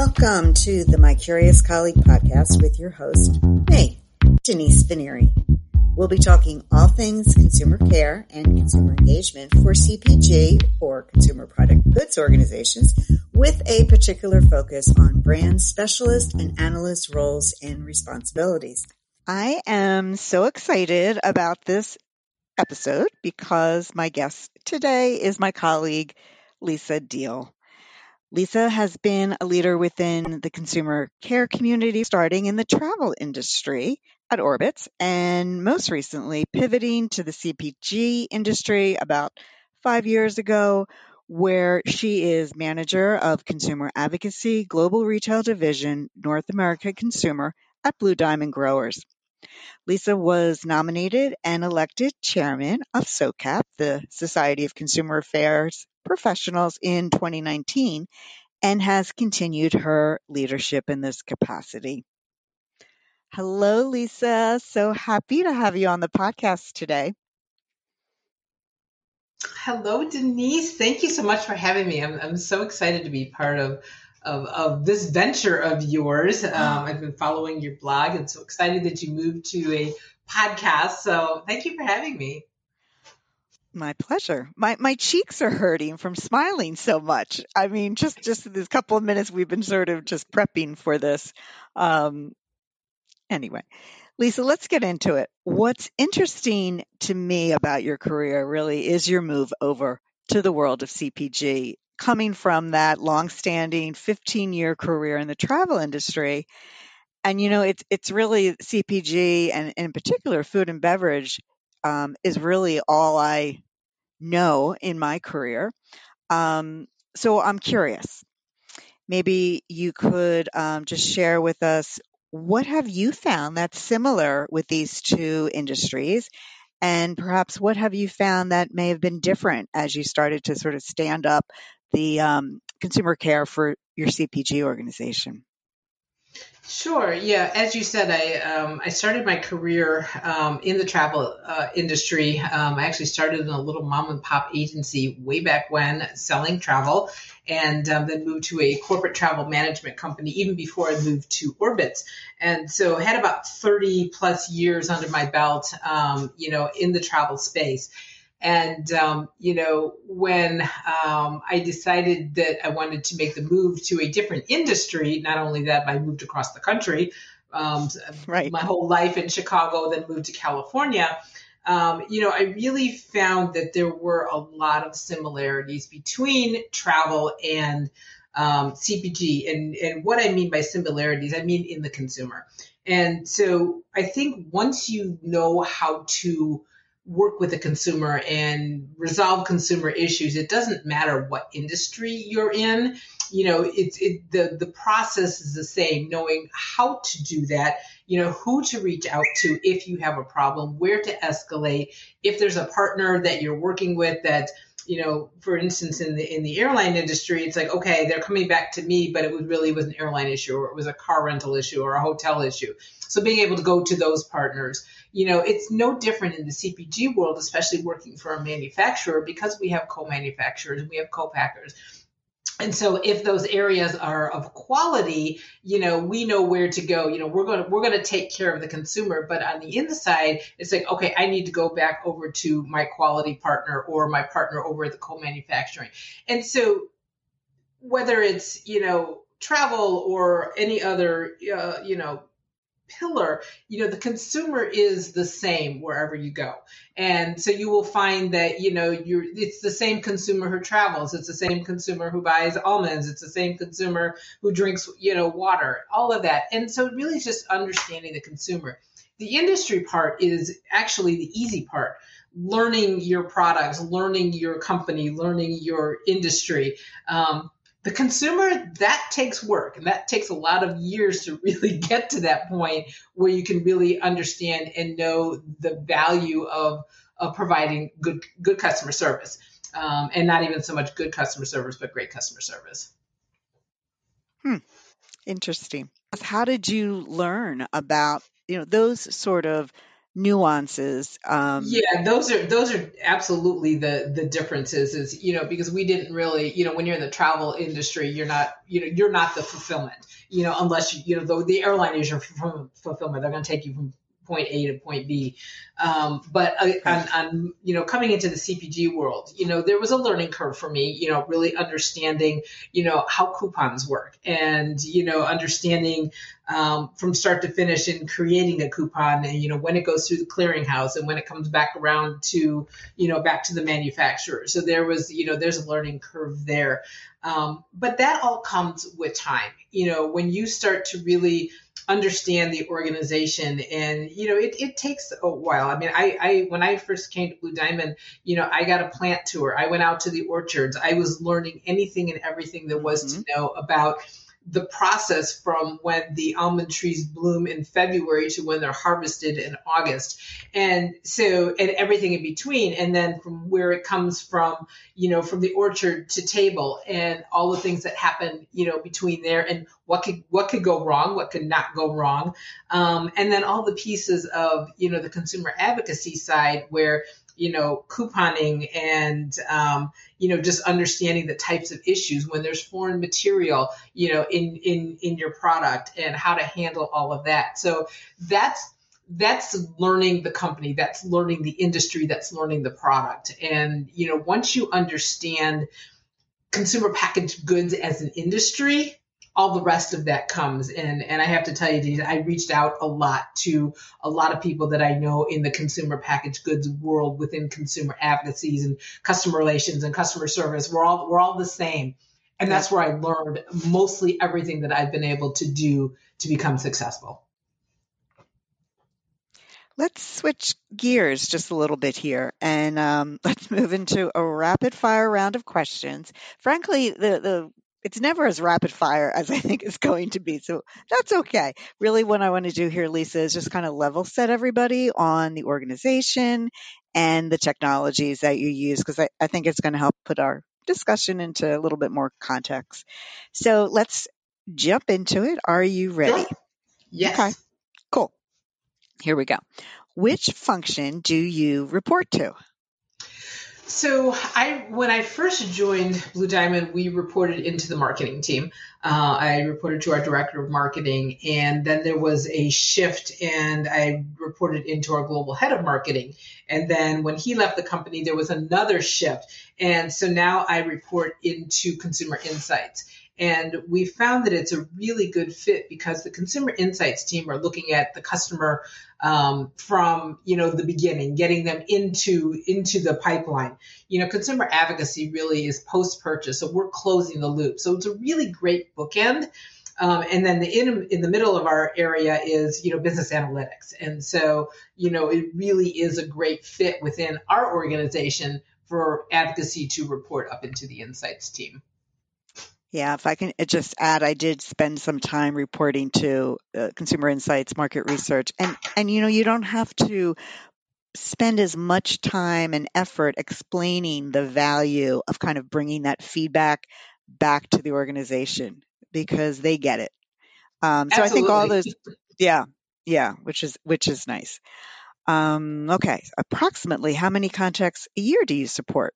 Welcome to the My Curious Colleague podcast with your host, me, Denise Venneri. We'll be talking all things consumer care and consumer engagement for CPG or consumer product goods organizations with a particular focus on brand specialist and analyst roles and responsibilities. I am so excited about this episode because my guest today is my colleague, Lisa Diehl. Lisa has been a leader within the consumer care community, starting in the travel industry at Orbitz, and most recently pivoting to the CPG industry about five years ago, where she is manager of consumer advocacy, global retail division, North America consumer at Blue Diamond Growers. Lisa was nominated and elected chairman of SOCAP, the Society of Consumer Affairs Professionals, in 2019 and has continued her leadership in this capacity. Hello, Lisa. So happy to have you on the podcast today. Hello, Denise. Thank you so much for having me. I'm, I'm so excited to be part of of, of this venture of yours. Um, I've been following your blog and so excited that you moved to a podcast. So thank you for having me. My pleasure. My my cheeks are hurting from smiling so much. I mean, just just this couple of minutes we've been sort of just prepping for this. Um, anyway, Lisa, let's get into it. What's interesting to me about your career really is your move over to the world of CPG coming from that long-standing 15-year career in the travel industry. And you know, it's it's really CPG and, in particular food and beverage um, is really all I know in my career. Um, so I'm curious. Maybe you could um, just share with us what have you found that's similar with these two industries and perhaps what have you found that may have been different as you started to sort of stand up the um, consumer care for your CPG organization? Sure. Yeah. As you said, I um, I started my career um, in the travel uh, industry. Um, I actually started in a little mom and pop agency way back when, selling travel, and um, then moved to a corporate travel management company even before I moved to Orbitz. And so I had about 30 plus years under my belt, um, you know, in the travel space. And, um, you know, when um, I decided that I wanted to make the move to a different industry, not only that, I moved across the country, um, right. my whole life in Chicago, then moved to California. Um, you know, I really found that there were a lot of similarities between travel and um, CPG. And, and what I mean by similarities, I mean in the consumer. And so I think once you know how to work with the consumer and resolve consumer issues. It doesn't matter what industry you're in. You know, it's it, the the process is the same. Knowing how to do that, you know, who to reach out to if you have a problem, where to escalate, if there's a partner that you're working with that you know, for instance, in the in the airline industry, it's like okay, they're coming back to me, but it was really was an airline issue, or it was a car rental issue, or a hotel issue. So being able to go to those partners, you know, it's no different in the CPG world, especially working for a manufacturer, because we have co-manufacturers, and we have co-packers and so if those areas are of quality you know we know where to go. You know we're going to we're going to take care of the consumer. But on the inside it's like okay i need to go back over to my quality partner or my partner over at the co-manufacturing. And so whether it's you know travel or any other uh, you know pillar, you know, the consumer is the same wherever you go. And so you will find that, you know, you're, it's the same consumer who travels. It's the same consumer who buys almonds. It's the same consumer who drinks, you know, water, all of that. And so really just understanding the consumer. The industry part is actually the easy part learning your products, learning your company, learning your industry. Um, the consumer that takes work and that takes a lot of years to really get to that point where you can really understand and know the value of, of providing good good customer service. Um, and not even so much good customer service but great customer service. Hmm. Interesting. How did you learn about you know those sort of nuances. Um, yeah, those are those are absolutely the the differences. Is you know because we didn't really you know when you're in the travel industry, you're not you know you're not the fulfillment. You know unless you you know the, the airline is your fulfillment. They're going to take you from point A to point B. Um, but uh, on, on, you know, coming into the CPG world, you know, there was a learning curve for me, you know, really understanding, you know, how coupons work and, you know, understanding um, from start to finish in creating a coupon and, you know, when it goes through the clearinghouse and when it comes back around to, you know, back to the manufacturer. So there was, you know, there's a learning curve there. Um, but that all comes with time. You know, when you start to really understand the organization. And you know it, it takes a while. I mean I, I when i first came to blue diamond you know i got a plant tour. I went out to the orchards. I was learning anything and everything there was mm-hmm. to know about the process from when the almond trees bloom in February to when they're harvested in August. And so, and everything in between. And then from where it comes from, you know, from the orchard to table and all the things that happen, you know, between there and what could, what could go wrong, what could not go wrong. Um, and then all the pieces of, you know, the consumer advocacy side where, you know, couponing and, um, you know, just understanding the types of issues when there's foreign material, you know, in, in, in your product and how to handle all of that. So that's, that's learning the company, that's learning the industry, that's learning the product. And, you know, once you understand consumer packaged goods as an industry, all the rest of that comes. And and I have to tell you, I reached out a lot to a lot of people that I know in the consumer packaged goods world within consumer advocacies and customer relations and customer service. We're all we're all the same. And that's where I learned mostly everything that I've been able to do to become successful. Let's switch gears just a little bit here and um, let's move into a rapid fire round of questions. Frankly, the, the it's never as rapid fire as I think it's going to be. So that's okay. Really, what I want to do here, Lisa, is just kind of level set everybody on the organization and the technologies that you use, because I, I think it's going to help put our discussion into a little bit more context. So let's jump into it. Are you ready? Yes. Okay. Cool. Here we go. Which function do you report to? So I, when I first joined Blue Diamond, we reported into the marketing team. Uh, I reported to our director of marketing, and then there was a shift, and I reported into our global head of marketing. And then when he left the company, there was another shift, and so now I report into consumer insights. And we found that it's a really good fit because the consumer insights team are looking at the customer um, from you know the beginning, getting them into into the pipeline. You know, consumer advocacy really is post purchase, so we're closing the loop. So it's a really great bookend. Um, and then the in, in the middle of our area is you know business analytics, and so you know it really is a great fit within our organization for advocacy to report up into the insights team. Yeah, if I can just add, I did spend some time reporting to uh, Consumer Insights Market Research, and and you know you don't have to spend as much time and effort explaining the value of kind of bringing that feedback back to the organization because they get it. Um, so Absolutely. I think all those, yeah, yeah, which is which is nice. Um, okay, approximately how many contacts a year do you support?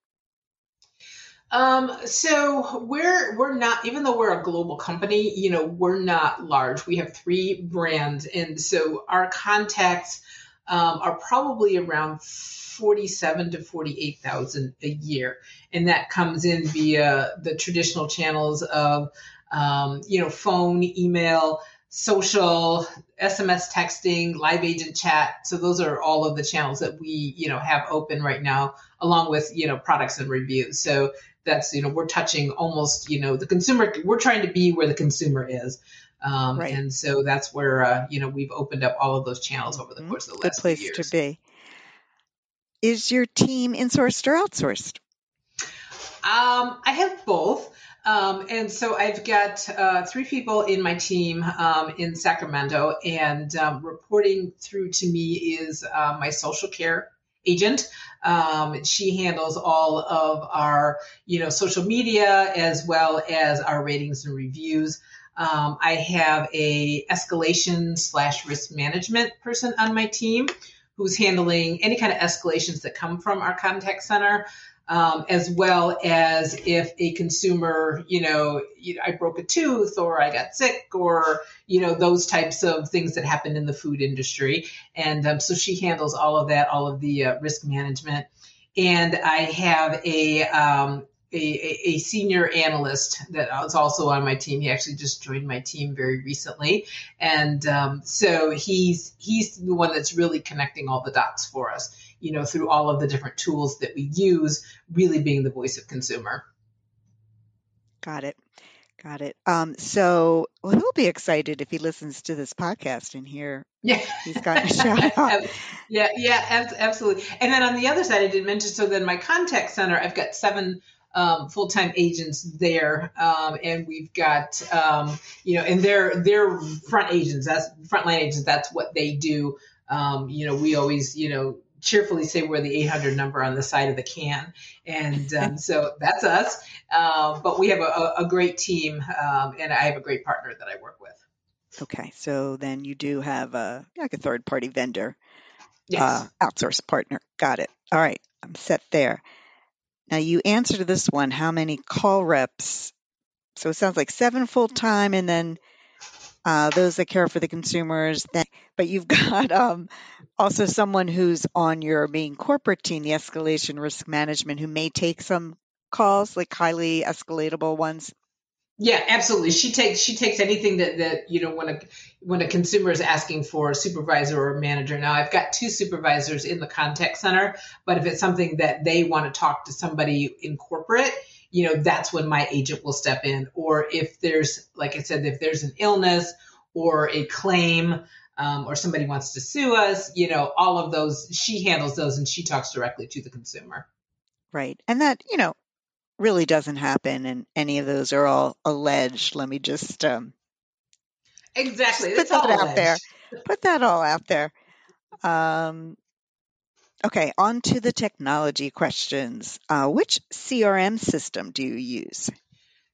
Um, so we're we're not even though we're a global company, you know, we're not large. We have three brands, and so our contacts um, are probably around forty-seven to forty-eight thousand a year, and that comes in via the traditional channels of um, you know phone, email, social, SMS texting, live agent chat. So those are all of the channels that we, you know, have open right now, along with, you know, products and reviews. So that's you know we're touching almost you know the consumer we're trying to be where the consumer is um, right. and so that's where uh, you know we've opened up all of those channels over the mm-hmm. course of the Good last place few years. to be is your team insourced or outsourced um, i have both um, and so I've got uh, three people in my team um, in Sacramento, and um, reporting through to me is uh, my social care agent. Um, she handles all of our, you know, social media as well as our ratings and reviews. Um, I have a escalation slash risk management person on my team who's handling any kind of escalations that come from our contact center um, as well as if a consumer, you know, I broke a tooth or I got sick or, you know, those types of things that happen in the food industry. And um, so she handles all of that, all of the uh, risk management. And I have a, um, a, a, senior analyst that is also on my team. He actually just joined my team very recently, and um, so he's he's the one that's really connecting all the dots for us you know, through all of the different tools that we use, really being the voice of consumer. Got it. Got it. Um, so well, he'll be excited if he listens to this podcast and hear yeah. he's got a shout out. yeah, yeah, absolutely. And then on the other side, I did mention so then my contact center, I've got seven um, full-time agents there, um, and we've got um, you know, and they're they're front agents. That's frontline agents. That's what they do. Um, you know, we always you know cheerfully say we're the 800 number on the side of the can. And um, so that's us. Uh, but we have a, a great team, um, and I have a great partner that I work with. Okay, so then you do have a like a third party vendor, yes. uh, outsource partner. Got it. All right, I'm set there. Now you answer to this one. How many call reps? So it sounds like seven full time, and then uh, those that care for the consumers. Then, but you've got um, also someone who's on your main corporate team, the escalation risk management, who may take some calls, like highly escalatable ones. Yeah, absolutely. She takes she takes anything that that you know when a when a consumer is asking for a supervisor or a manager. Now I've got two supervisors in the contact center, but if it's something that they want to talk to somebody in corporate, you know, that's when my agent will step in. Or if there's, like I said, if there's an illness or a claim um, or somebody wants to sue us, you know, all of those, she handles those and she talks directly to the consumer. Right. And that, you know, really doesn't happen. And any of those are all alleged. Let me just, um, exactly. Just put that out there. Put that all out there. Um, Okay, on to the technology questions. Uh, which CRM system do you use?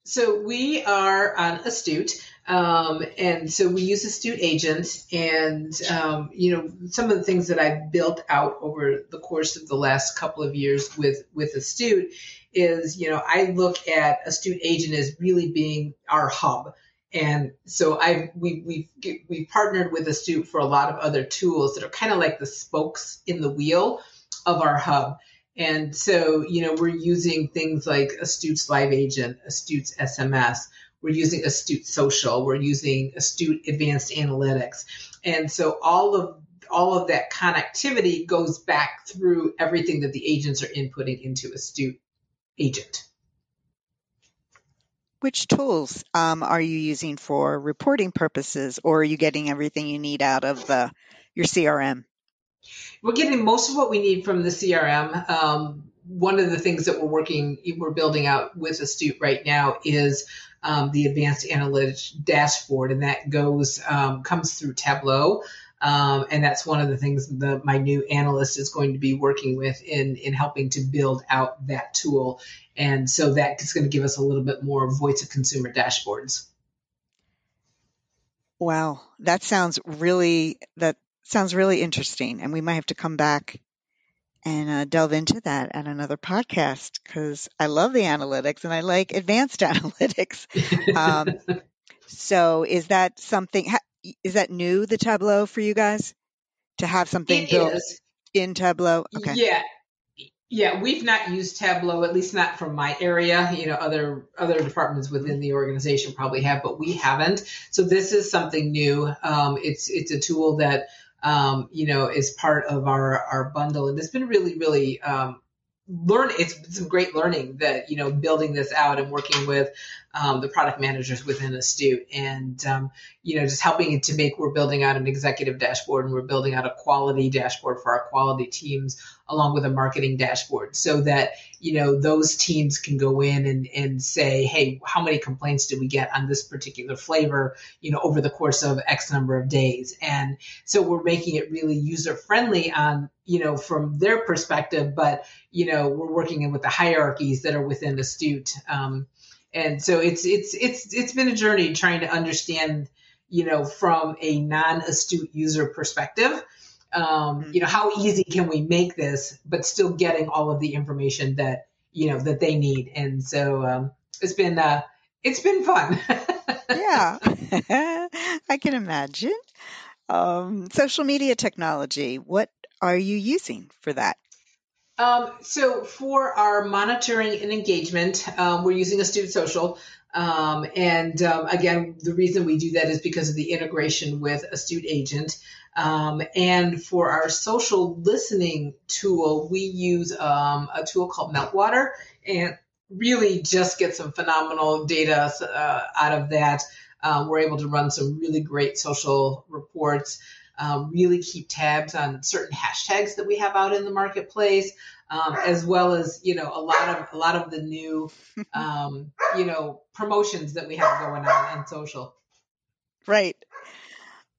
So we are on Astute, um, and so we use Astute Agent, and um, you know some of the things that I've built out over the course of the last couple of years with with Astute is you know I look at Astute Agent as really being our hub. And so I we we've we partnered with Astute for a lot of other tools that are kind of like the spokes in the wheel of our hub. And so, you know, we're using things like Astute's Live Agent, Astute's SMS. We're using Astute Social. We're using Astute Advanced Analytics. And so all of all of that connectivity goes back through everything that the agents are inputting into Astute Agent. Which tools um, are you using for reporting purposes, or are you getting everything you need out of the, your CRM? We're getting most of what we need from the CRM. Um, one of the things that we're working, we're building out with Astute right now is um, the advanced analytics dashboard, and that goes um, comes through Tableau. Um, and that's one of the things that my new analyst is going to be working with in in helping to build out that tool and so that's going to give us a little bit more voice of consumer dashboards. Wow, that sounds really that sounds really interesting, and we might have to come back and uh, delve into that at another podcast because I love the analytics and I like advanced analytics. Um, so, is that something? Is that new the Tableau for you guys to have something it built is. in Tableau? Okay. Yeah, yeah, we've not used Tableau, at least not from my area. You know, other other departments within the organization probably have, but we haven't. So this is something new. Um, it's it's a tool that um, you know is part of our our bundle, and it's been really really um, learn it's some great learning that you know building this out and working with um, the product managers within astute. And um, you know just helping it to make we're building out an executive dashboard and we're building out a quality dashboard for our quality teams along with a marketing dashboard so that you know those teams can go in and, and say hey how many complaints did we get on this particular flavor you know over the course of x number of days? And so we're making it really user friendly on you know from their perspective but you know we're working in with the hierarchies that are within astute um, and so it's it's it's it's been a journey trying to understand you know from a non astute user perspective Um, mm-hmm. You know, how easy can we make this, but still getting all of the information that you know that they need? And so um, it's been uh, it's been fun. yeah, I can imagine. Um, social media technology. What are you using for that? Um, so for our monitoring and engagement, um, we're using Astute Social. Um, and um, again, the reason we do that is because of the integration with Astute Agent. Um, and for our social listening tool, we use um, a tool called Meltwater and really just get some phenomenal data uh, out of that. Uh, we're able to run some really great social reports um, really keep tabs on certain hashtags that we have out in the marketplace, um, as well as you know a lot of a lot of the new um, you know promotions that we have going on on social. Right.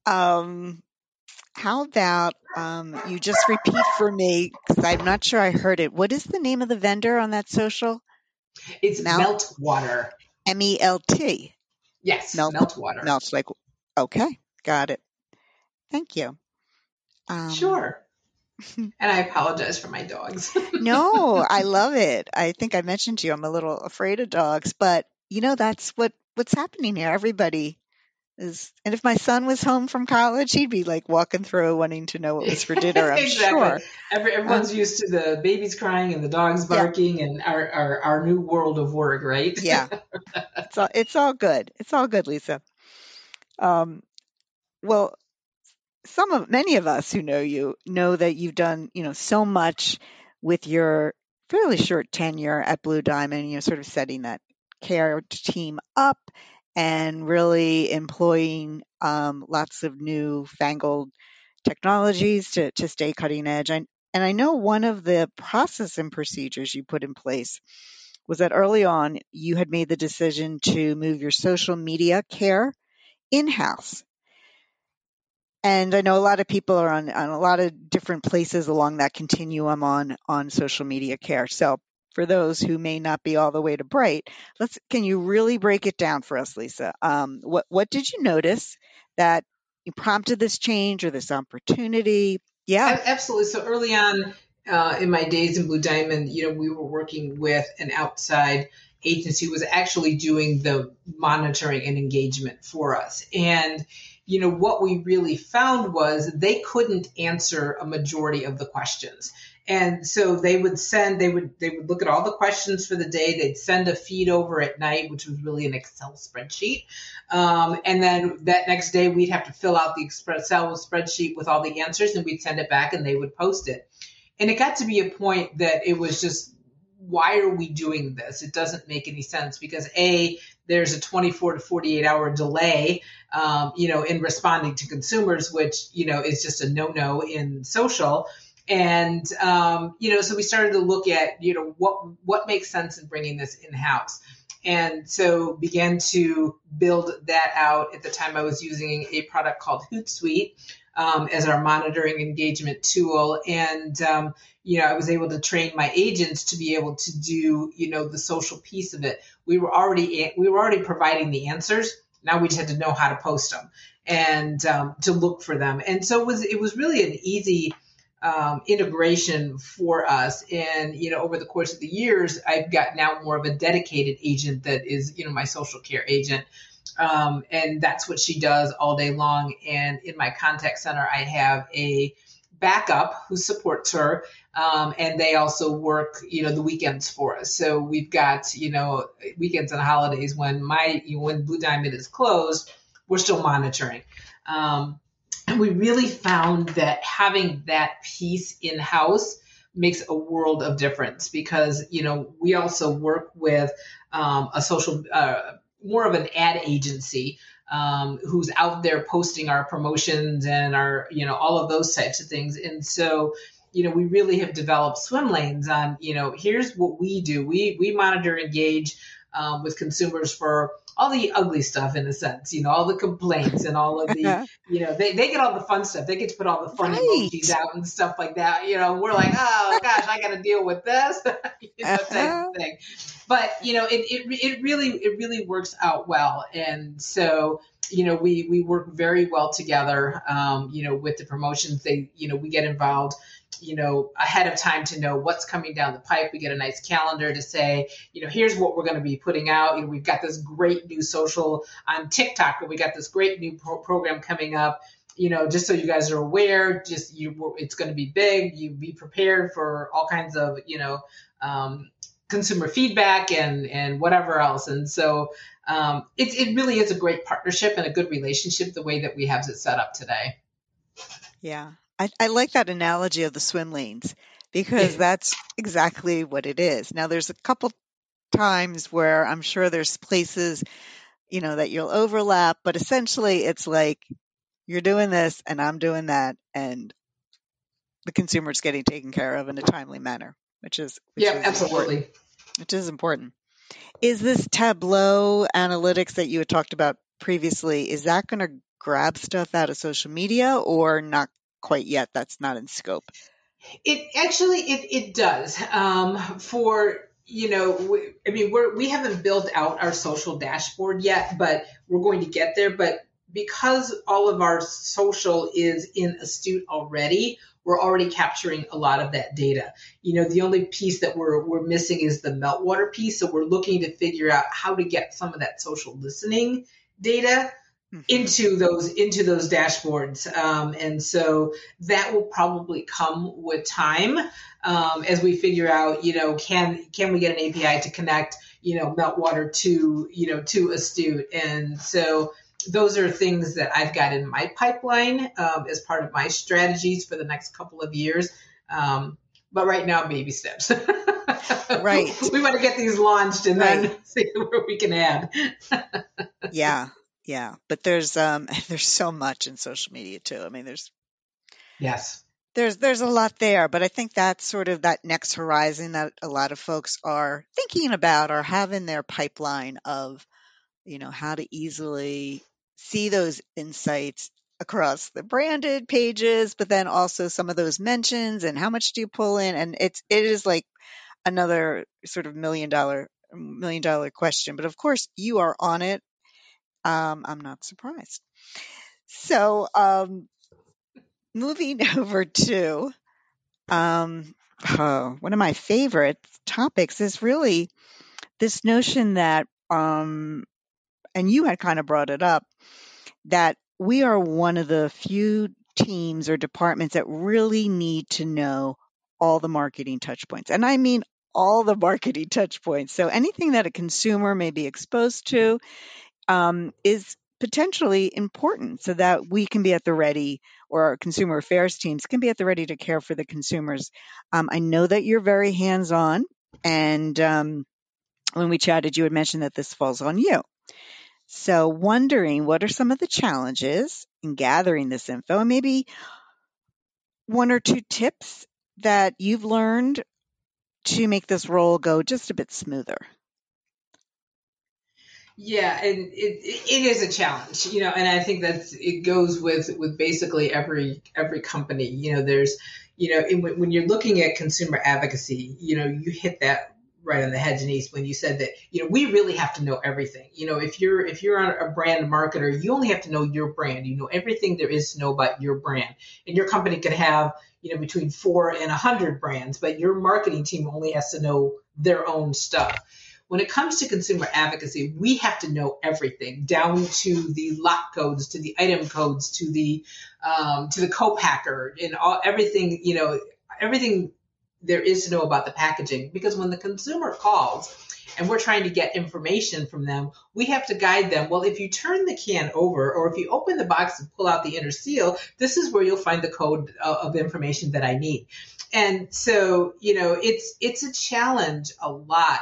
Um, how about um, you just repeat for me because I'm not sure I heard it. What is the name of the vendor on that social? It's Melt, Melt Water. M E L T. Yes, Melt, Melt Water. Melts like okay, got it. Thank you. Um, sure. and I apologize for my dogs. no, I love it. I think I mentioned to you I'm a little afraid of dogs, but you know that's what what's happening here. Everybody is, and if my son was home from college, he'd be like walking through, wanting to know what was for dinner. I'm exactly. sure. Every, everyone's um, used to the babies crying and the dogs barking, yeah. and our, our our new world of work, right? yeah, it's all it's all good. It's all good, Lisa. Um, well, some of many of us who know you know that you've done you know so much with your fairly short tenure at Blue Diamond. You know, sort of setting that care team up and really employing um, lots of new fangled technologies to to stay cutting edge. I, and I know one of the process and procedures you put in place was that early on you had made the decision to move your social media care in house and I know a lot of people are on, on a lot of different places along that continuum on on social media care. So for those who may not be all the way to bright, let's can you really break it down for us, Lisa? Um, what what did you notice that prompted this change or this opportunity? Yeah, absolutely. So early on uh, in my days in Blue Diamond, you know, we were working with an outside agency who was actually doing the monitoring and engagement for us, and you know, what we really found was they couldn't answer a majority of the questions. And so they would send, they would, they would look at all the questions for the day. They'd send a feed over at night, which was really an Excel spreadsheet. Um, and then that next day we'd have to fill out the Excel spreadsheet with all the answers and we'd send it back and they would post it. And it got to be a point that it was just, why are we doing this? It doesn't make any sense because A, there's a 24 to 48 hour delay, um, you know, in responding to consumers, which, you know, is just a no no in social. And, um, you know, so we started to look at, you know, what, what makes sense in bringing this in house. And so began to build that out. At the time, I was using a product called Hootsuite, um, as our monitoring engagement tool. And, um, you know, I was able to train my agents to be able to do, you know, the social piece of it. We were already, we were already providing the answers. Now we just had to know how to post them and um, to look for them. And so it was, it was really an easy, um, integration for us. And, you know, over the course of the years, I've got now more of a dedicated agent that is, you know, my social care agent um, and that's what she does all day long. And in my contact center, I have a backup who supports her. Um, and they also work, you know, the weekends for us. So we've got, you know, weekends and holidays when my, when Blue Diamond is closed, we're still monitoring. Um, and we really found that having that piece in house makes a world of difference because, you know, we also work with um, a social, uh, more of an ad agency um, who's out there posting our promotions and our, you know, all of those types of things. And so, you know, we really have developed swim lanes on, you know, here's what we do. We we monitor, engage um, with consumers for all the ugly stuff in a sense, you know, all the complaints and all of the, you know, they, they get all the fun stuff. They get to put all the fun right. emojis out and stuff like that. You know, we're like, oh gosh, I got to deal with this, you know, type of uh-huh. thing. But you know, it, it it really it really works out well, and so you know we we work very well together. Um, you know, with the promotions, they you know we get involved you know, ahead of time to know what's coming down the pipe. We get a nice calendar to say, you know, here's what we're going to be putting out. You know, we've got this great new social on TikTok, but we got this great new pro- program coming up. You know, just so you guys are aware, just you, it's going to be big. You be prepared for all kinds of, you know, um, consumer feedback and and whatever else. And so um, it it really is a great partnership and a good relationship the way that we have it set up today. Yeah, I, I like that analogy of the swim lanes because that's exactly what it is. Now, there's a couple times where I'm sure there's places, you know, that you'll overlap, but essentially it's like you're doing this and I'm doing that, and the consumer's getting taken care of in a timely manner, which is which yeah, is absolutely, important, which is important. Is this Tableau analytics that you had talked about previously? Is that going to grab stuff out of social media or not quite yet. That's not in scope. It actually it it does um, for you know we, I mean we're we haven't built out our social dashboard yet, but we're going to get there. But because all of our social is in Astute already, we're already capturing a lot of that data. You know, the only piece that we're we're missing is the meltwater piece. So we're looking to figure out how to get some of that social listening data. Into those into those dashboards. Um, and so that will probably come with time um, as we figure out you know can can we get an api to connect you know meltwater to you know to astute? And so those are things that i've got in my pipeline um, as part of my strategies for the next couple of years. Um, but right now baby steps. Right. We want to get these launched and right. then see where we can add. Yeah yeah, but there's um there's so much in social media too. I mean, there's yes, there's there's a lot there, but I think that's sort of that next horizon that a lot of folks are thinking about or have in their pipeline of, you know, how to easily see those insights across the branded pages, but then also some of those mentions and how much do you pull in, and it's it is like another sort of million dollar million dollar question. But of course, you are on it um, I'm not surprised. So, um, moving over to um, oh, one of my favorite topics is really this notion that, um, and you had kind of brought it up, that we are one of the few teams or departments that really need to know all the marketing touch points. And I mean all the marketing touch points. So anything that a consumer may be exposed to, um, is potentially important so that we can be at the ready or our consumer affairs teams can be at the ready to care for the consumers. Um, I know that you're very hands on, and um, when we chatted, you had mentioned that this falls on you. So, wondering what are some of the challenges in gathering this info, and maybe one or two tips that you've learned to make this role go just a bit smoother. Yeah, and it, it is a challenge, you know, and I think that it goes with with basically every every company. You know, there's, you know, in, when you're looking at consumer advocacy, you know, you hit that right on the head, Denise, when you said that, you know, we really have to know everything. You know, if you're if you're on a brand marketer, you only have to know your brand. You know everything there is to know about your brand, and your company could have you know between four and a hundred brands, but your marketing team only has to know their own stuff when it comes to consumer advocacy, we have to know everything down to the lot codes, to the item codes, to the um, to the co-packer, and all everything. You know, everything there is to know about the packaging. Because when the consumer calls and we're trying to get information from them, we have to guide them. Well, if you turn the can over, or if you open the box and pull out the inner seal, this is where you'll find the code uh, of information that I need. And so, you know, it's it's a challenge a lot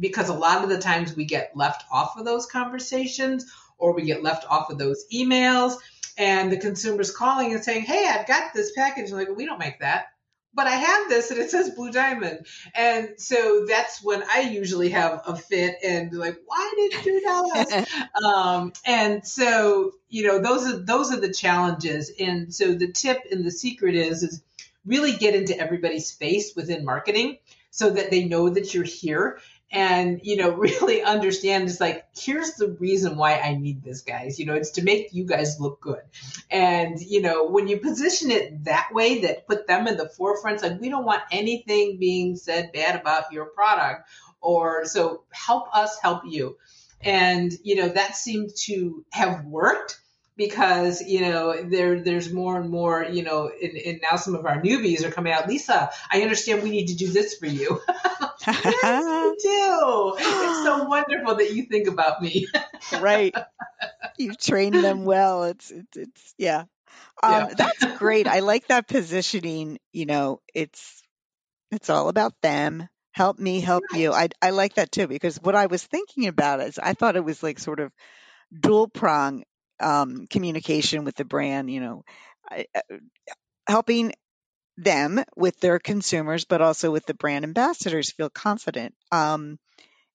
because a lot of the times we get left off of those conversations or we get left off of those emails and the consumer's calling and saying, Hey, I've got this package. I'm like, we don't make that. but I have this and it says Blue Diamond. And so that's when I usually have a fit and like, why didn't you tell us? um, and so, you know, those are, those are the challenges. And so the tip and the secret is, is really get into everybody's face within marketing so that they know that you're here and you know really understand it's like here's the reason why i need this guys. You know it's to make you guys look good. And you know when you position it that way that put them in the forefront like we don't want anything being said bad about your product or so help us help you. And you know that seemed to have worked because you know there there's more and more you know and, now some of our newbies are coming out. Lisa i understand we need to do this for you. Yes you do. It's so wonderful that you think about me. Right. You train them well. It's it's, it's yeah. Um, yeah. that's great. I like that positioning you know it's it's all about them. Help me help right. you I, I like that too because what i was thinking about is i thought it was like sort of dual prong um, communication with the brand, you know, uh, helping them with their consumers, but also with the brand ambassadors feel confident. Um,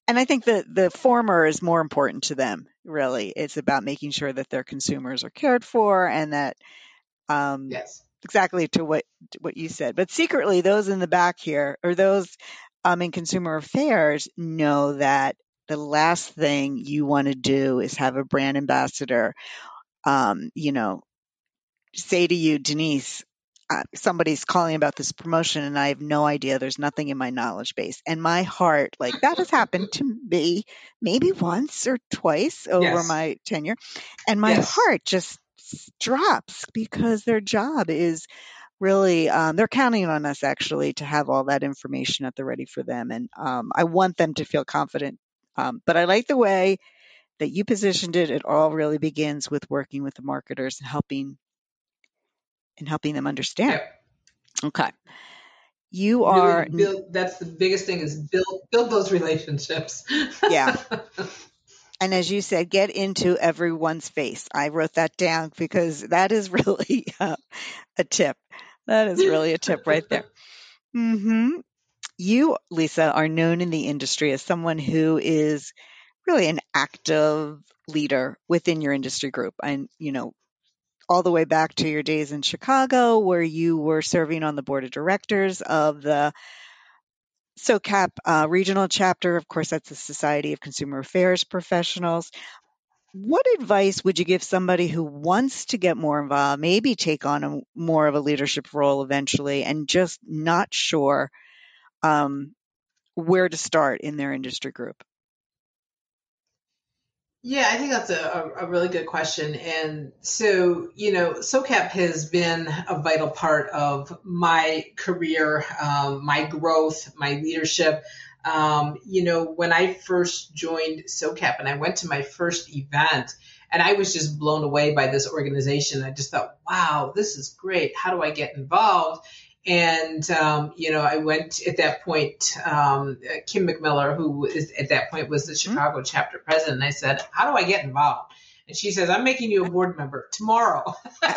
and I think that the former is more important to them, really. It's about making sure that their consumers are cared for and that, um, yes. exactly to what, what you said. But secretly, those in the back here, or those um, in consumer affairs, know that the last thing you want to do is have a brand ambassador, um, you know, say to you, Denise, uh, somebody's calling about this promotion and I have no idea. There's nothing in my knowledge base. And my heart, like that has happened to me maybe once or twice over yes. my tenure. And my yes. heart just drops because their job is really um, they're counting on us actually to have all that information at the ready for them and um, i want them to feel confident um, but I like the way that you positioned it. It all really begins with working with the marketers and helping and helping them understand. Okay. You are really build, that's the biggest thing is build build those relationships. yeah. And as you said, get into everyone's face. I wrote that down because that is really uh, a tip. That is really a tip right there. Mm-hmm. You, Lisa, are known in the industry as someone who is really an active leader within your industry group. And, you know, all the way back to your days in Chicago, where you were serving on the board of directors of the SOCAP uh, regional chapter. Of course, that's the Society of Consumer Affairs Professionals. What advice would you give somebody who wants to get more involved, maybe take on a more of a leadership role eventually, and just not sure um, where to start in their industry group? Yeah, I think that's a, a, really good question. And so, you know, SOCAP has been a vital part of my career, um, my growth, my leadership. Um, you know, when I first joined SOCAP and I went to my first event, and I was just blown away by this organization. I just thought, wow, this is great. How do I get involved? And, um, you know, I went at that point, um, Kim McMiller, who is, at that point was the mm-hmm. Chicago mm-hmm. chapter president. I said, how do I get involved? And she says, I'm making you a board member tomorrow. and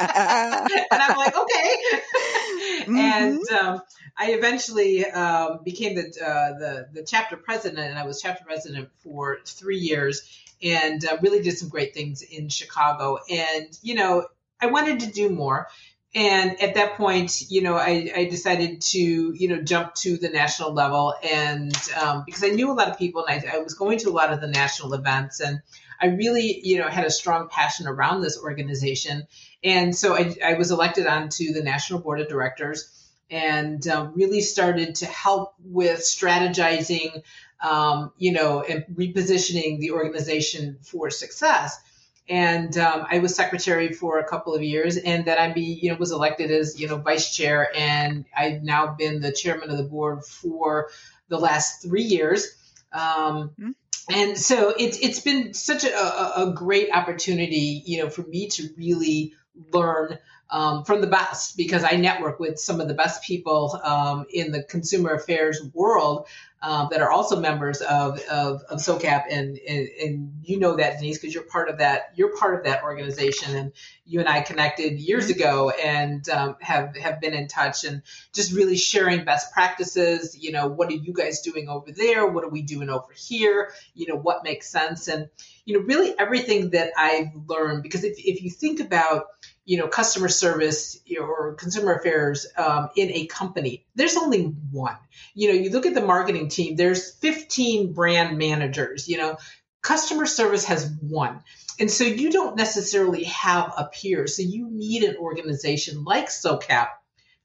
I'm like, okay. Mm-hmm. And um, I eventually um, became the, uh, the, the chapter president, and I was chapter president for three years and uh, really did some great things in Chicago. And, you know, I wanted to do more and at that point, you know, I, I, decided to, you know, jump to the national level, and um, because I knew a lot of people, and I, I, was going to a lot of the national events, and I really, you know, had a strong passion around this organization, and so I, I was elected onto the national board of directors, and um, really started to help with strategizing, um, you know, and repositioning the organization for success and um, I was secretary for a couple of years, and then I be you know was elected as you know vice chair, and I've now been the chairman of the board for the last three years. Um, mm-hmm. And so it's it's been such a, a, great opportunity, you know, for me to really learn um, from the best because I network with some of the best people um, in the consumer affairs world um, that are also members of, of, of SOCAP. And, and, and you know that, Denise, because you're part of that, you're part of that organization. And you and I connected years mm-hmm. ago and um, have, have been in touch and just really sharing best practices. You know, what are you guys doing over there? What are we doing over here? You know, what makes sense? And, you know, really everything that I've learned, because if, if you think about, you know, customer service or consumer affairs um, in a company, there's only one. You know, you look at the marketing team, there's 15 brand managers, you know, customer service has one. And so you don't necessarily have a peer. So you need an organization like SOCAP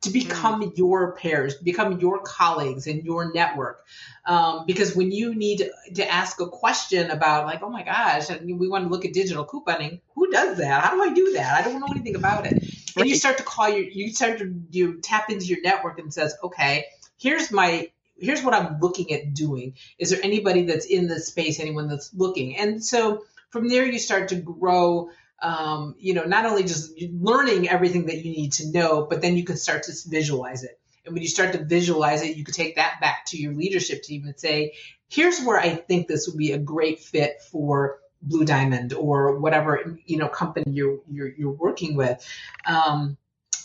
to become mm. your peers, become your colleagues and your network. Um, because when you need to ask a question about, like, oh my gosh, we want to look at digital couponing, who does that? How do I do that? I don't know anything about it. Right. And you start to call your, you start to you tap into your network and says, okay, here's my here's what I'm looking at doing. Is there anybody that's in this space? Anyone that's looking? And so from there, you start to grow um, you know, not only just learning everything that you need to know, but then you can start to visualize it. And when you start to visualize it, you can take that back to your leadership team and say, here's where I think this would be a great fit for Blue Diamond or whatever, you know, company you're, you're, you're working with. Um,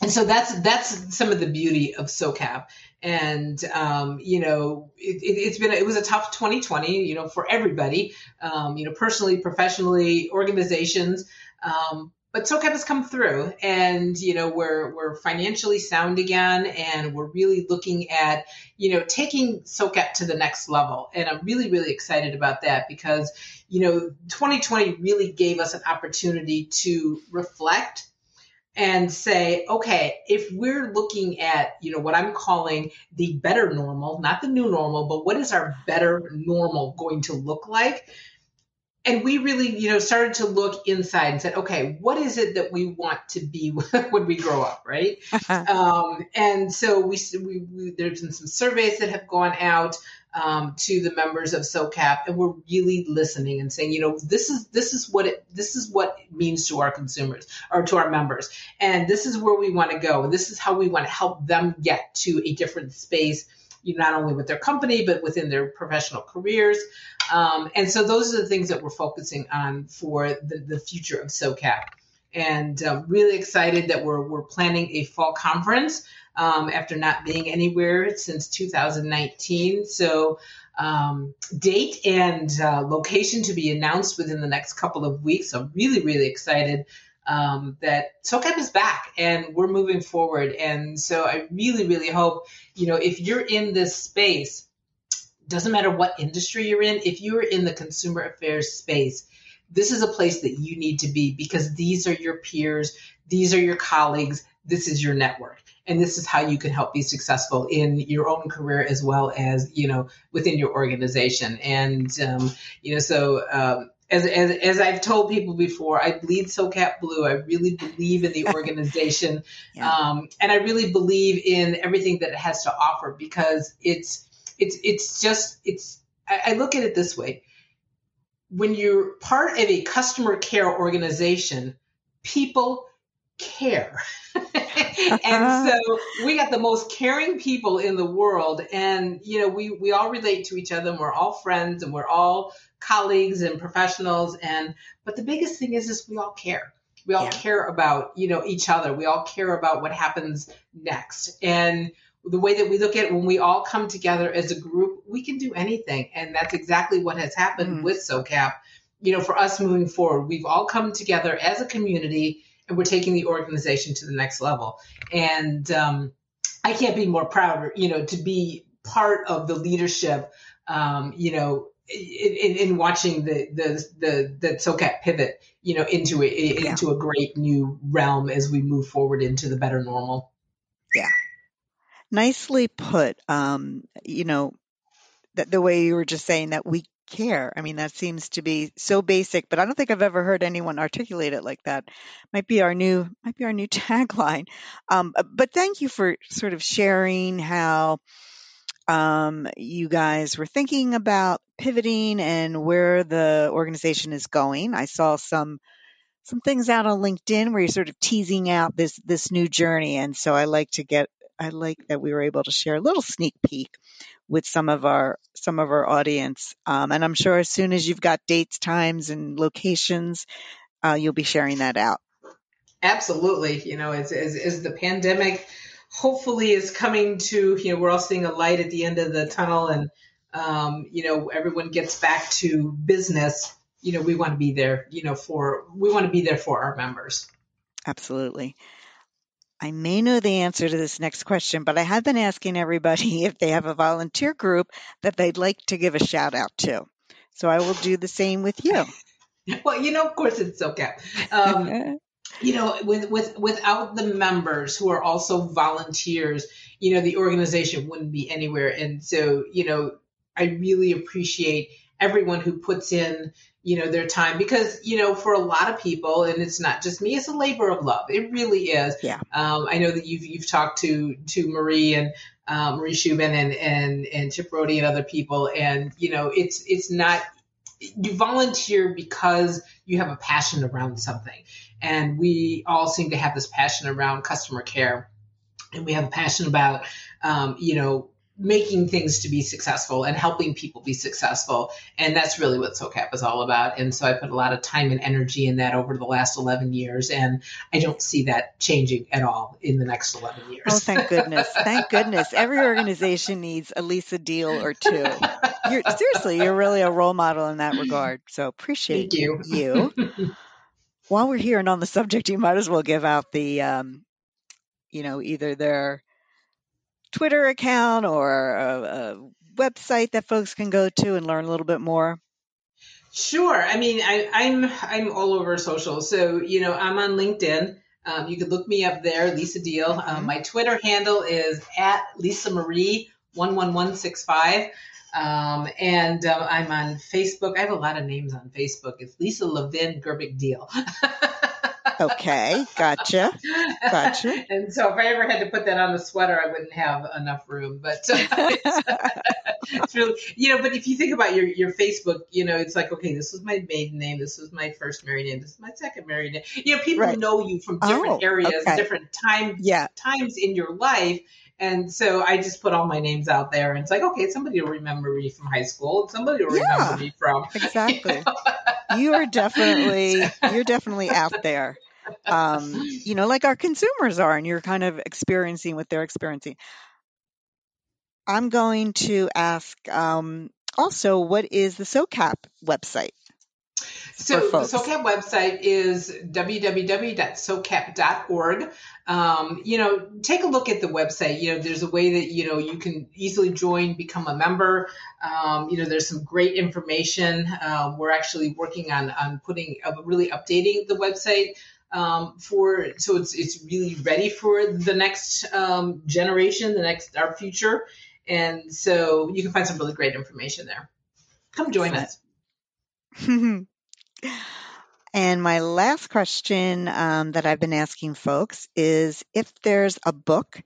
and so that's that's some of the beauty of SOCAP. And um, you know, it, has been it was a tough 2020, you know, for everybody, um, you know, personally, professionally, organizations. Um, but SOCAP has come through, and you know we're we're financially sound again, and we're really looking at you know taking SOCAP to the next level, and I'm really really excited about that because you know 2020 really gave us an opportunity to reflect and say, okay, if we're looking at, you know, what I'm calling the better normal, not the new normal, but what is our better normal going to look like? And we really, you know, started to look inside and said, okay, what is it that we want to be when we grow up, right? um, and so we, we, we, there's been some surveys that have gone out um, to the members of SOCAP, and we're really listening and saying, you know, this is this is what it this is what it means to our consumers or to our members, and this is where we want to go, and this is how we want to help them get to a different space not only with their company but within their professional careers. Um, and so those are the things that we're focusing on for the, the future of SOCAP. And um, really excited that we're, we're planning a fall conference um, after not being anywhere since 2019. So um, date and uh, location to be announced within the next couple of weeks. I'm really, really excited um, that SOCAP is back and we're moving forward. And so I really, really hope, you know, if you're in this space, doesn't matter what industry you're in, if you're in the consumer affairs space, this is a place that you need to be because these are your peers, these are your colleagues, this is your network. And this is how you can help be successful in your own career as well as, you know, within your organization. And, um, you know, so, um, as, as, as I've told people before, I bleed SOCAP Blue. I really believe in the organization. yeah. um, and I really believe in everything that it has to offer because it's, it's, it's just, it's, I, I look at it this way. When you're part of a customer care organization, people care. and so we got the most caring people in the world. And you know we we all relate to each other and we're all friends and we're all colleagues and professionals. And but the biggest thing is is we all care. We all yeah. care about you know each other. We all care about what happens next. And the way that we look at it when we all come together as a group we can do anything. And that's exactly what has happened mm. with socap. You know for us moving forward we've all come together as a community and we're taking the organization to the next level and um, i can't be more proud you know to be part of the leadership um, you know in, in watching the the the the SOCAP pivot, you know, into a into a great new realm as we move forward into the better normal. Yeah, nicely put. Um, you know, that the way you were just saying that we care. I mean, that seems to be so basic, but I don't think I've ever heard anyone articulate it like that. Might be our new might be our new tagline. Um, but thank you for sort of sharing how um, you guys were thinking about pivoting and where the organization is going. I saw some some things out on LinkedIn where you're sort of teasing out this this new journey, and so I like to get I like that we were able to share a little sneak peek with some of our some of our audience. Um, and I'm sure as soon as you've got dates, times, and locations, uh, you'll be sharing that out. Absolutely. You know, as, as, as the pandemic hopefully is coming to, you know, we're all seeing a light at the end of the tunnel and, um, you know, everyone gets back to business. You know, we want to be there, you know, for, we want to be there for our members. Absolutely. I may know the answer to this next question, but I have been asking everybody if they have a volunteer group that they'd like to give a shout out to. So I will do the same with you. Well, you know, of course it's okay. Um, you know, with, with, without the members who are also volunteers, you know, the organization wouldn't be anywhere. And so, you know, I really appreciate everyone who puts in, you know, their time because, you know, for a lot of people, and it's not just me, it's a labor of love. It really is. Yeah. Um, I know that you've, you've talked to, to Marie and, um, Marie Shubin and, and, and Chip Brody and other people. And, you know, it's, it's not, you volunteer because you have a passion around something. And we all seem to have this passion around customer care. And we have a passion about, um, you know, making things to be successful and helping people be successful. And that's really what SOCAP is all about. And so I put a lot of time and energy in that over the last 11 years. And I don't see that changing at all in the next 11 years. Oh, thank goodness. thank goodness. Every organization needs a Lisa Diehl or two. You're, seriously, you're really a role model in that regard. So appreciate Thank you. you. While we're here and on the subject, you might as well give out the, um, you know, either their Twitter account or a, a website that folks can go to and learn a little bit more? Sure. I mean, I, I'm I'm all over social. So you know, I'm on LinkedIn. Um, you could look me up there, Lisa Diehl. Um, Mhm. my Twitter handle is at Lisa Marie one one one six five. Um, and uh, I'm on Facebook. I have a lot of names on Facebook. It's Lisa Levin Gerbic Diehl. Okay, gotcha. Gotcha. and so if I ever had to put that on the sweater, I wouldn't have enough room. But it's, uh, it's really, you know, but if you think about your, your Facebook, you know, it's like, okay, this was my maiden name. This was my first married name. This is my second married name. You know, people Right. know you from different Oh, areas, okay. different time, Yeah, times in your life. And so I just put all my names out there and it's like, okay, somebody will remember me from high school. Somebody will Yeah. remember me from, exactly. You are definitely you're definitely out there. Um, you know, like our consumers are, and you're kind of experiencing what they're experiencing. I'm going to ask um, also, what is the SOCAP website? So the. SOCAP website is www.socap.org. Um, you know, take a look at the website. You know, there's a way that you know you can easily join, become a member. Um, you know, there's some great information. Um, we're actually working on on putting uh, really updating the website um, for so it's it's really ready for the next um, generation, the next our future. And so you can find some really great information there. Come join us. and my last question um, that I've been asking folks is if there's a book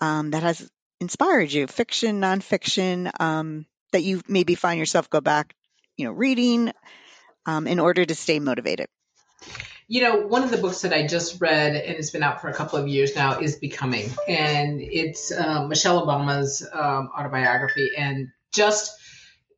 um, that has inspired you, fiction, nonfiction, um, that you maybe find yourself go back, you know, reading um, in order to stay motivated. You know, one of the books that I just read, and it's been out for a couple of years now, is Becoming. And it's um, Michelle Obama's um, autobiography. And just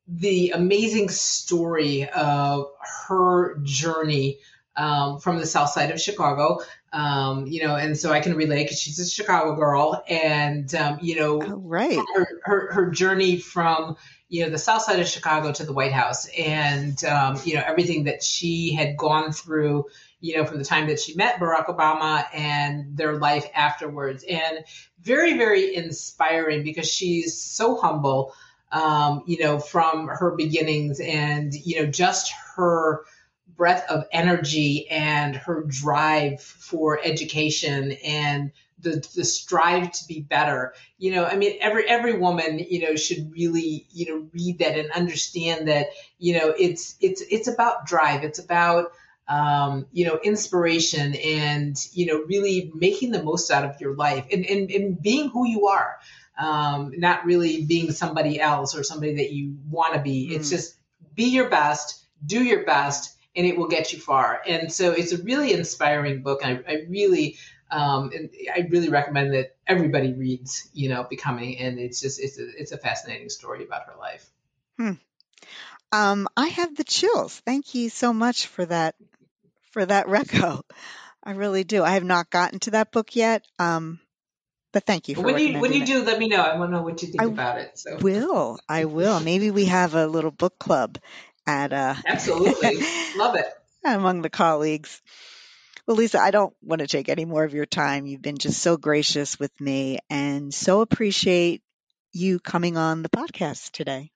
the amazing story of her journey um, from the south side of Chicago. Um, you know, and so I can relate because she's a Chicago girl. And, um, you know, Oh, right. her, her, her journey from you know the south side of chicago to the white house and um, you know everything that she had gone through you know from the time that she met barack obama and their life afterwards. And very very inspiring because she's so humble um, you know from her beginnings and you know just her breadth of energy and her drive for education and the, the strive to be better. You know i mean every every woman you know should really you know read that and understand that you know it's it's it's about drive. It's about um, you know inspiration and you know really making the most out of your life and and, and being who you are um, not really being somebody else or somebody that you want to be it's Mm. just be your best do your best and it will get you far. And so it's a really inspiring book. I, I really, um, and I really recommend that everybody reads, you know, Becoming. And it's just, it's a, it's a fascinating story about her life. Hmm. Um, I have the chills. Thank you so much for that, for that reco. I really do. I have not gotten to that book yet. Um, but thank you for when you when you it. do let me know i want to know what you think I about it so will i will maybe we have a little book club at uh absolutely love it among the colleagues well lisa i don't want to take any more of your time you've been just so gracious with me and so appreciate you coming on the podcast today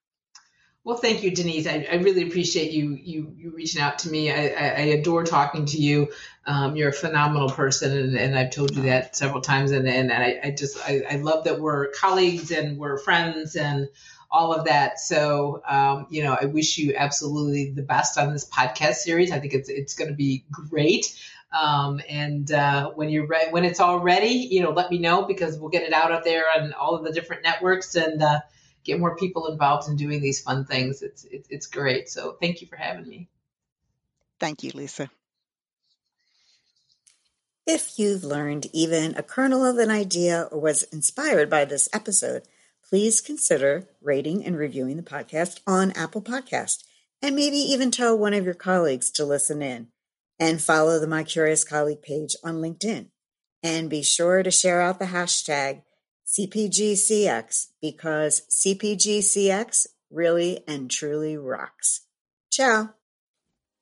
well, thank you, Denise. I, I really appreciate you, you you reaching out to me. I, I, adore talking to you. Um, you're a phenomenal person, and, and, I've told you that several times. And, and I, just I, I, love that we're colleagues and we're friends and all of that. So um, you know, I wish you absolutely the best on this podcast series. I think it's it's going to be great. Um, and uh, when you're re- when it's all ready, you know, let me know because we'll get it out of there on all of the different networks and. Uh, get more people involved in doing these fun things. It's it's, it's great. So thank you for having me. Thank you, Lisa. If you've learned even a kernel of an idea or was inspired by this episode, please consider rating and reviewing the podcast on Apple Podcast and maybe even tell one of your colleagues to listen in and follow the My Curious Colleague page on LinkedIn. And be sure to share out the hashtag CPGCX because CPGCX really and truly rocks. Ciao.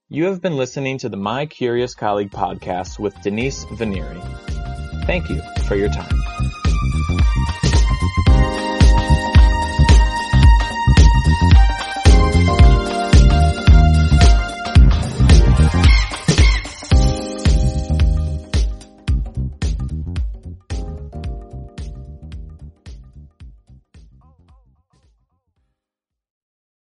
You have been listening to the My Curious Colleague podcast with Denise Venneri. Thank you for your time.